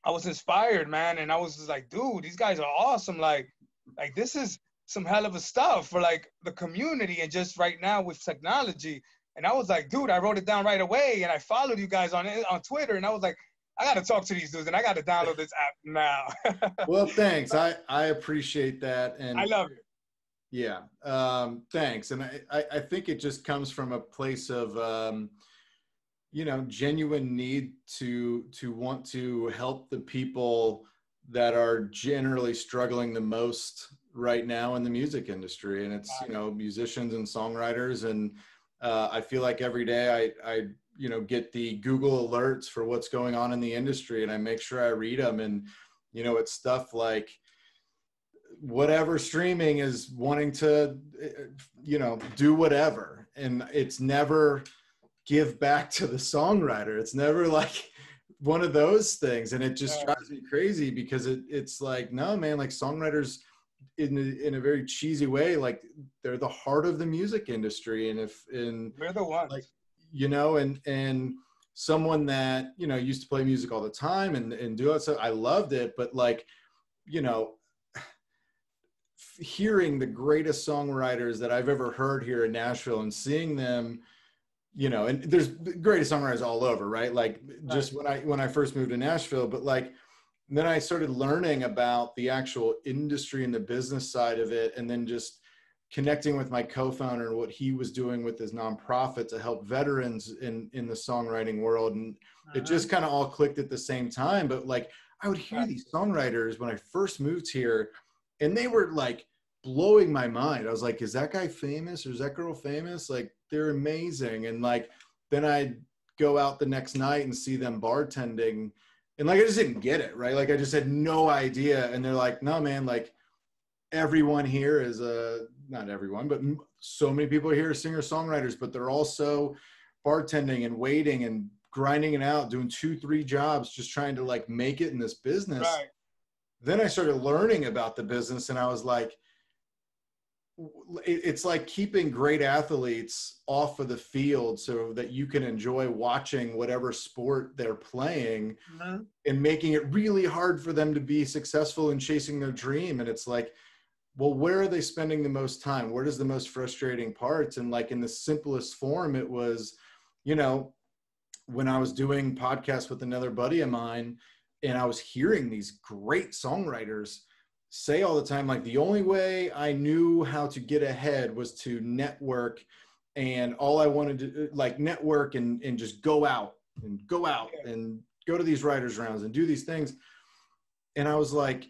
I was inspired, man, and I was just like, dude, these guys are awesome. Like, like this is some hell of a stuff for like the community and just right now with technology. And I was like, dude, I wrote it down right away, and I followed you guys on on Twitter, and I was like, I got to talk to these dudes, and I got to download this app now. well, thanks. I I appreciate that, and I love it. Yeah, um, thanks. And I I think it just comes from a place of. Um, you know genuine need to to want to help the people that are generally struggling the most right now in the music industry. And it's you know musicians and songwriters. And uh, i feel like every day i i you know get the google alerts for what's going on in the industry and i make sure i read them and you know it's stuff like whatever streaming is wanting to you know do whatever. And it's never give back to the songwriter. It's never like one of those things, and it just yeah. drives me crazy because it it's like no man, like songwriters in a, in a very cheesy way, like they're the heart of the music industry, and if in we're the ones, like you know, and and someone that you know used to play music all the time and and do it, so I loved it, but like you know hearing the greatest songwriters that I've ever heard here in Nashville and seeing them you know, and there's greatest songwriters all over, right? Like just when I when I first moved to Nashville, but like then I started learning about the actual industry and the business side of it, and then just connecting with my co-founder and what he was doing with his nonprofit to help veterans in in the songwriting world, and uh-huh. it just kind of all clicked at the same time. But like I would hear these songwriters when I first moved here, and they were like blowing my mind. I was like, is that guy famous or is that girl famous? Like, they're amazing. And like, then I'd go out the next night and see them bartending. And like, I just didn't get it, right? Like, I just had no idea. And they're like, no, man, like, everyone here is a, not everyone, but so many people here are singer songwriters, but they're also bartending and waiting and grinding it out, doing two, three jobs, just trying to like make it in this business. Right. Then I started learning about the business and I was like, it's like keeping great athletes off of the field so that you can enjoy watching whatever sport they're playing mm-hmm. and making it really hard for them to be successful in chasing their dream. And it's like well where are they spending the most time? Where does the most frustrating parts and like in the simplest form it was you know when i was doing podcasts with another buddy of mine and i was hearing these great songwriters say all the time like the only way I knew how to get ahead was to network and all I wanted to like network and and just go out and go out and go to these writers rounds and do these things. And I was like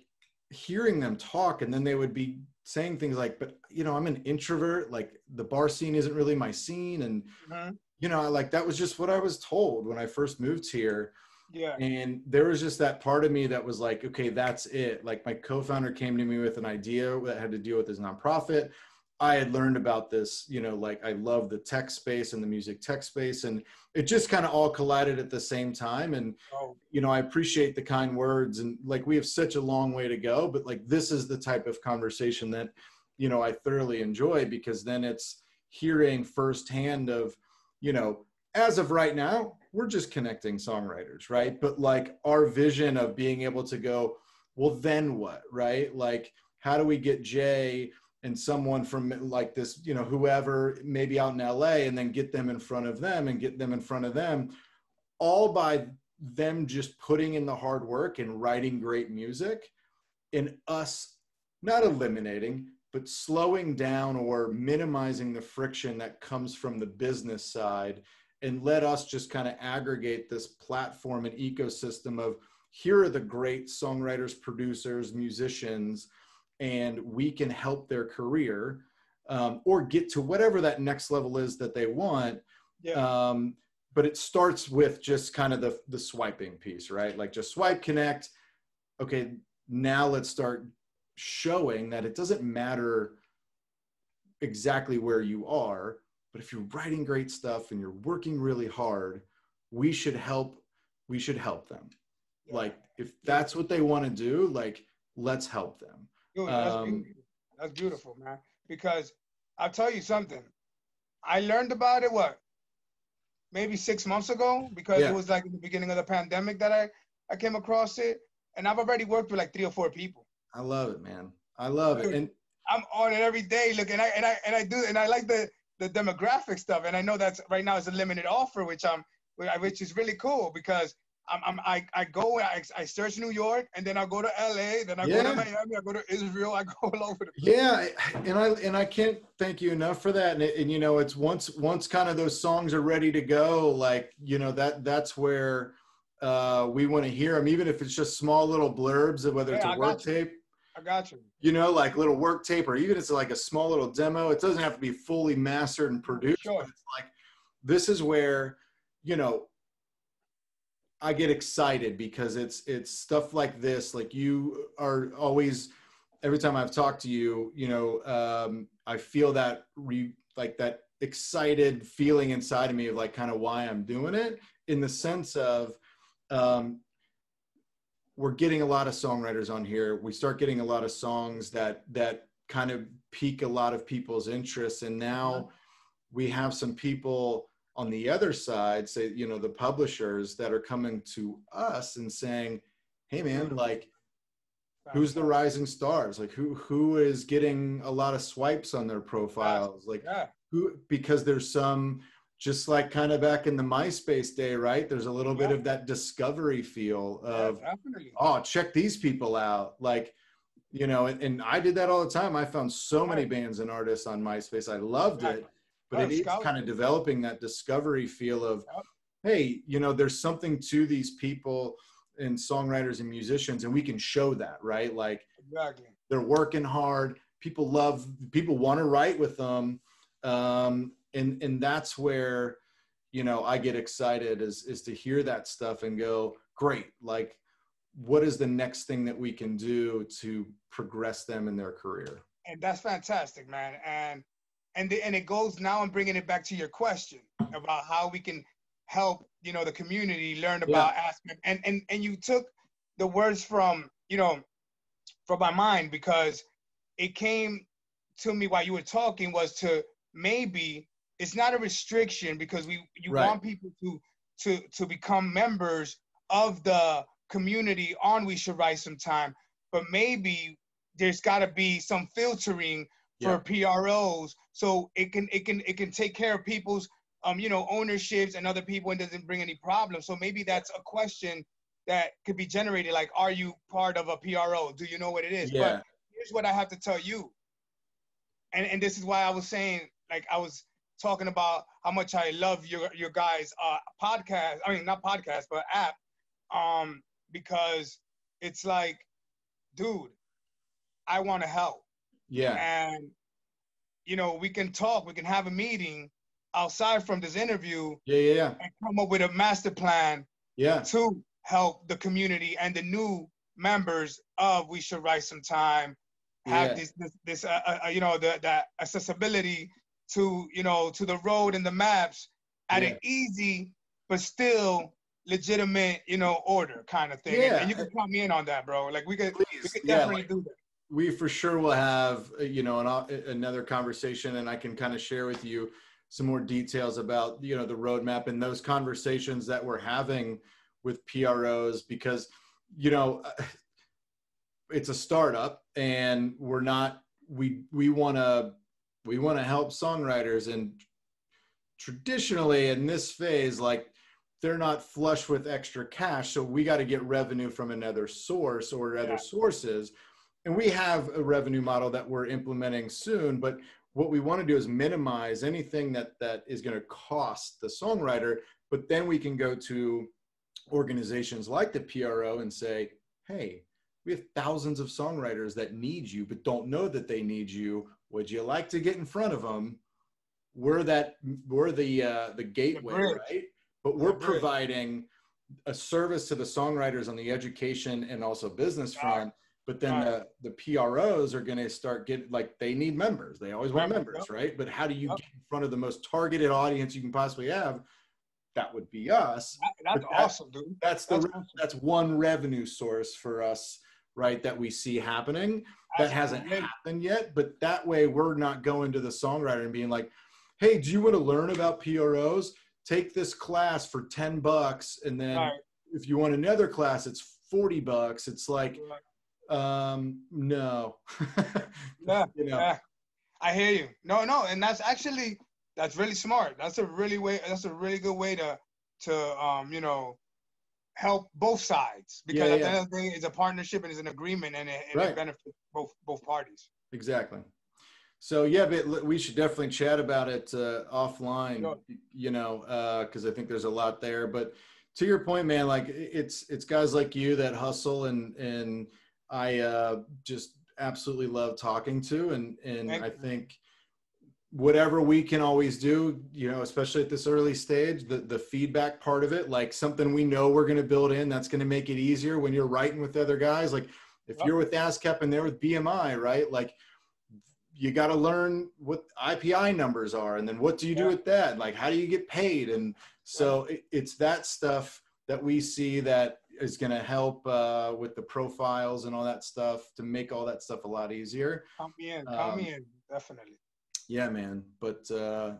hearing them talk and then they would be saying things like but you know I'm an introvert like the bar scene isn't really my scene. And mm-hmm. you know like that was just what I was told when I first moved here yeah. And there was just that part of me that was like, okay, that's it. Like my co-founder came to me with an idea that had to deal with his nonprofit. I had learned about this, you know, like I love the tech space and the music tech space, and it just kind of all collided at the same time. And oh. you know, I appreciate the kind words, and like we have such a long way to go, but like this is the type of conversation that, you know, I thoroughly enjoy because then it's hearing firsthand of, you know, as of right now, we're just connecting songwriters, right? But like our vision of being able to go, well, then what, right? Like, how do we get Jay and someone from like this, you know, whoever maybe out in LA and then get them in front of them and get them in front of them, all by them just putting in the hard work and writing great music and us not eliminating, but slowing down or minimizing the friction that comes from the business side and let us just kind of aggregate this platform and ecosystem of here are the great songwriters, producers, musicians, and we can help their career um, or get to whatever that next level is that they want. Yeah. Um, but it starts with just kind of the, the swiping piece, right? Like just swipe, connect. Okay, now let's start showing that it doesn't matter exactly where you are but if you're writing great stuff and you're working really hard, we should help. We should help them. Yeah. Like if that's what they want to do, like let's help them. Dude, that's, um, beautiful. that's beautiful, man. Because I'll tell you something. I learned about it what maybe six months ago because yeah. it was like the beginning of the pandemic that I I came across it, and I've already worked with like three or four people. I love it, man. I love Dude, it, and I'm on it every day. Look, and I and I and I do, and I like the the demographic stuff. And I know that's right now is a limited offer, which I'm, which is really cool because I'm, I'm I, I go, I, I search New York, and then I go to LA, then I yeah. go to Miami, I go to Israel, I go all over the place. Yeah, and I and I can't thank you enough for that. And, and you know, it's once once kind of those songs are ready to go, like you know that that's where uh, we want to hear them, even if it's just small little blurbs of whether yeah, it's a work tape I got you. You know, like little work tape, or even it's like a small little demo. It doesn't have to be fully mastered and produced. Sure. It's like this is where, you know, I get excited because it's it's stuff like this. Like you are always every time I've talked to you, you know, um, I feel that re, like that excited feeling inside of me of like kind of why I'm doing it in the sense of um, we're getting a lot of songwriters on here. We start getting a lot of songs that that kind of pique a lot of people's interest, and now we have some people on the other side, say you know the publishers that are coming to us and saying, "Hey man, like." Who's the rising stars? Like who who is getting a lot of swipes on their profiles? Like yeah. who because there's some just like kind of back in the MySpace day, right? There's a little yeah. bit of that discovery feel of, yeah, oh, check these people out. Like, you know, and, and, I did that all the time. I found so many bands and artists on MySpace. I loved it, but it is kind of developing that discovery feel of, hey, you know, there's something to these people and songwriters and musicians, and we can show that, right? Like, exactly. they're working hard. People love, people want to write with them. Um, and and that's where you know i get excited is is to hear that stuff and go great like what is the next thing that we can do to progress them in their career? And that's fantastic man. And and the, and it goes now i'm bringing it back to your question about how we can help you know the community learn about yeah. aspect and and and you took the words from you know from my mind because it came to me while you were talking was to maybe it's not a restriction because we you Right. want people to to to become members of the community on we should write some time but maybe there's got to be some filtering for PROs so it can it can it can take care of people's um you know ownerships and other people and doesn't bring any problems. So maybe that's a question that could be generated like are you part of a PRO do you know what it is? Yeah. but here's what I have to tell you. And and this is why I was saying like I was talking about how much I love your your guys uh podcast I mean not podcast but app um because it's like dude I want to help Yeah. and you know we can talk we can have a meeting outside from this interview Yeah. Yeah. Yeah. and come up with a master plan Yeah. to help the community and the new members of we should write some time have Yeah. this this, this uh, uh, you know the, the accessibility to you know to the road and the maps at an easy but still legitimate you know order kind of thing Yeah. and, you can count me in on that bro like we could we could Yeah. definitely do that we for sure will have uh, you know an, another conversation and i can kind of share with you some more details about you know the roadmap and those conversations that we're having with pros because you know it's a startup and we're not we we want to we want to help songwriters and traditionally in this phase like they're not flush with extra cash so we got to get revenue from another source or other Yeah. sources and we have a revenue model that we're implementing soon but what we want to do is minimize anything that that is going to cost the songwriter but then we can go to organizations like the pro and say hey we have thousands of songwriters that need you but don't know that they need you would you like to get in front of them we're that we're the uh, the gateway bridge. right? But we're providing a service to the songwriters on the education and also business front but then the, the pros are going to start getting like they need members. They always want Members, right? But how do you get in front of the most targeted audience you can possibly have? That would be us. That- that's awesome dude. that's the that's awesome. that's one revenue source for us right that we see happening that hasn't happened yet but that way we're not going to the songwriter and being like hey do you want to learn about pros take this class for 10 bucks and then Right. if you want another class it's 40 bucks it's like um no Yeah, you know yeah. I hear you. No, no, and that's actually that's really smart. That's a really way. That's a really good way to to um you know help both sides because Yeah, at yeah. the end of the day, it's a partnership and it's an agreement and it, and Right. it benefits both both parties. Exactly. So yeah, but we should definitely chat about it uh, offline. Sure. You know, because I think there's a lot there. But to your point, man, like it's it's guys like you that hustle, and and I uh, just absolutely love talking to, and and Thank I think whatever we can always do, you know, especially at this early stage, the the feedback part of it, like something we know we're going to build in, that's going to make it easier when you're writing with other guys, like. If Yep. you're with ASCAP and they're with BMI, right? Like you got to learn what IPI numbers are, and then what do you do with that? Like, how do you get paid? And so it, it's that stuff that we see that is going to help uh, with the profiles and all that stuff to make all that stuff a lot easier. come in. Um, in. Definitely. Yeah, man. But uh,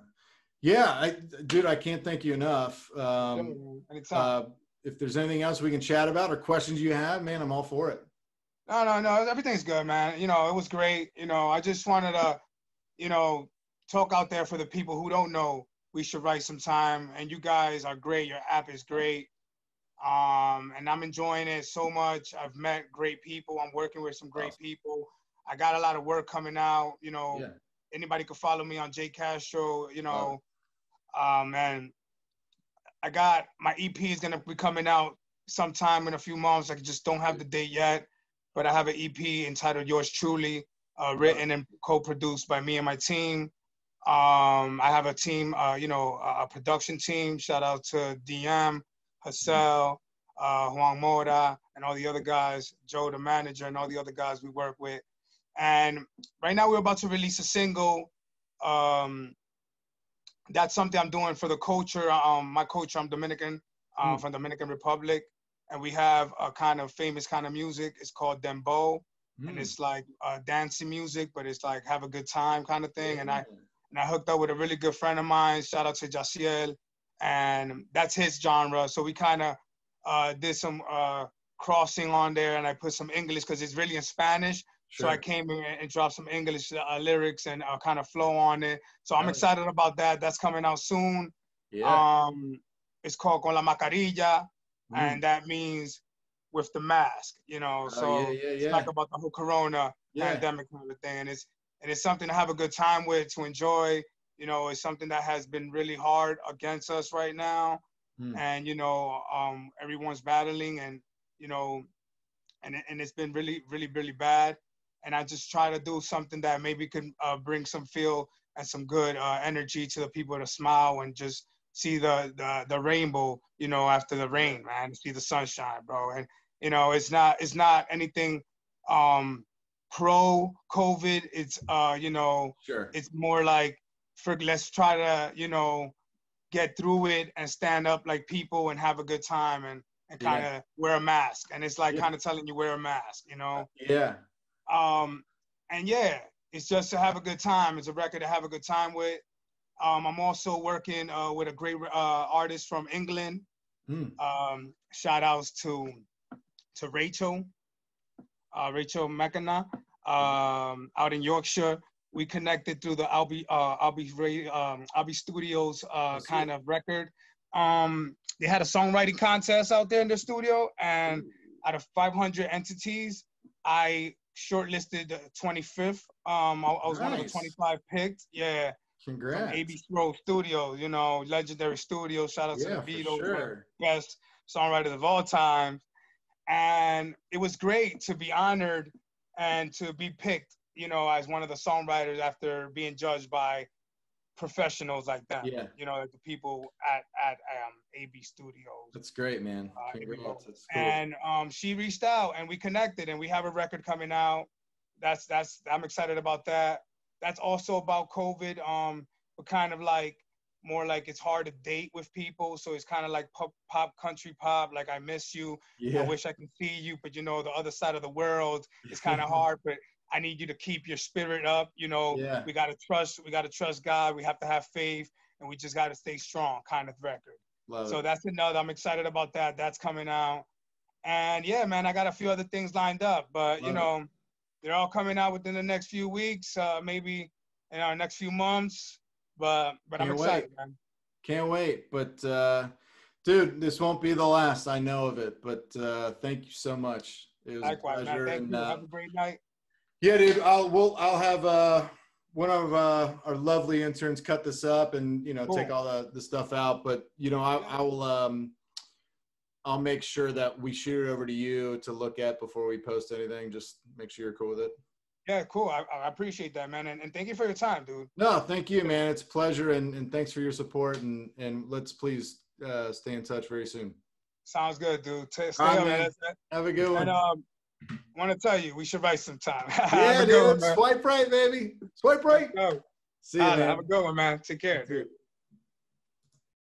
yeah, I, dude, I can't thank you enough. Um, uh, if there's anything else we can chat about or questions you have, man, I'm all for it. No, no, no. Everything's good, man. You know, it was great. You know, I just wanted to, you know, talk out there for the people who don't know. We should write some time, and you guys are great. Your app is great, um, and I'm enjoying it so much. I've met great people. I'm working with some great Awesome. people. I got a lot of work coming out. You know, Yeah. Anybody could follow me on J Castro. You know, um, and I got my EP is gonna be coming out sometime in a few months. I just don't have the date yet, but I have an EP entitled Yours Truly, uh, written and co-produced by me and my team. Um, I have a team, uh, you know, a, a production team. Shout out to DM, Hassel, uh, Juan Mora, and all the other guys, Joe, the manager, and all the other guys we work with. And right now we're about to release a single. Um, that's something I'm doing for the culture. Um, my culture, I'm Dominican, um, Mm. from Dominican Republic, and we have a kind of famous kind of music. It's called Dembow. mm. and it's like uh, dancing music, but it's like have a good time kind of thing. And I and I hooked up with a really good friend of mine. Shout out to Jaciel, and that's his genre. So we kind of uh, did some uh, crossing on there, and I put some English because it's really in Spanish. Sure. So I came in and dropped some English uh, lyrics and uh, kind of flow on it. So I'm excited about that. That's coming out soon. Yeah. Um, it's called Con la Mascarilla, mm. and that means with the mask, you know. Oh, so yeah, yeah, yeah. it's like about the whole Corona pandemic kind of thing, and it's and it's something to have a good time with, to enjoy. You know, it's something that has been really hard against us right now, mm. and you know, um, everyone's battling, and you know, and and it's been really, really, really bad. And I just try to do something that maybe can uh, bring some feel and some good uh, energy to the people to smile and just see the, the the rainbow, you know, after the rain, man. See the sunshine, bro. And you know, it's not it's not anything um pro COVID. It's uh, you know, sure. It's more like for let's try to, you know, get through it and stand up like people and have a good time and and kind of yeah. wear a mask. And it's like yeah. kind of telling you wear a mask, you know? Yeah. Um, and yeah, it's just to have a good time. It's a record to have a good time with. Um, I'm also working uh, with a great uh, artist from England. Mm. Um, shout outs to to Rachel, uh, Rachel McKenna, um, out in Yorkshire. We connected through the Albie uh, Albie um, Albie Studios uh, kind of record. Um, they had a songwriting contest out there in the studio, and out of 500 entities, I shortlisted the 25th. Um, I, I was nice. one of the 25 picked. Yeah. Congrats. From Abbey Road Studio, you know, legendary studio. Shout out yeah, to the Beatles, sure. best songwriters of all time. And it was great to be honored and to be picked, you know, as one of the songwriters after being judged by professionals like that. Yeah. You know, like the people at at um, Abbey Studios. That's great, man. Uh, Congrats. That's cool. And um, she reached out and we connected and we have a record coming out. That's that's I'm excited about that. That's also about COVID. Um, but kind of like more like it's hard to date with people. So it's kind of like pop, pop, country pop. Like I miss you. Yeah. I wish I can see you, but you know the other side of the world is kind of hard. But I need you to keep your spirit up. You know, yeah. we gotta trust. We gotta trust God. We have to have faith, and we just gotta stay strong. Kind of record. Love so it. that's another. I'm excited about that. That's coming out. And yeah, man, I got a few other things lined up, but Love you know, it. they're all coming out within the next few weeks, uh, maybe in our next few months. But but Can't I'm excited, wait. man. Can't wait. But uh, dude, this won't be the last. I know of it. But uh, thank you so much. It was Likewise, a pleasure. Man. Thank and, you. Uh, Have a great night. Yeah, dude. I'll we'll I'll have uh one of uh, our lovely interns cut this up and you know cool. take all the, the stuff out. But you know I, I will um I'll make sure that we shoot it over to you to look at before we post anything. Just make sure you're cool with it. Yeah, cool. I, I appreciate that, man. And, and thank you for your time, dude. No, thank you, man. It's a pleasure. And, and thanks for your support. And, and let's please uh, stay in touch very soon. Sounds good, dude. Stay, stay right, up, man. Have a good one. And, um, I want to tell you, we should write some time. yeah, dude. One, Swipe right, baby. Swipe right. Go. See you, man. Have a good one, man. Take care, dude.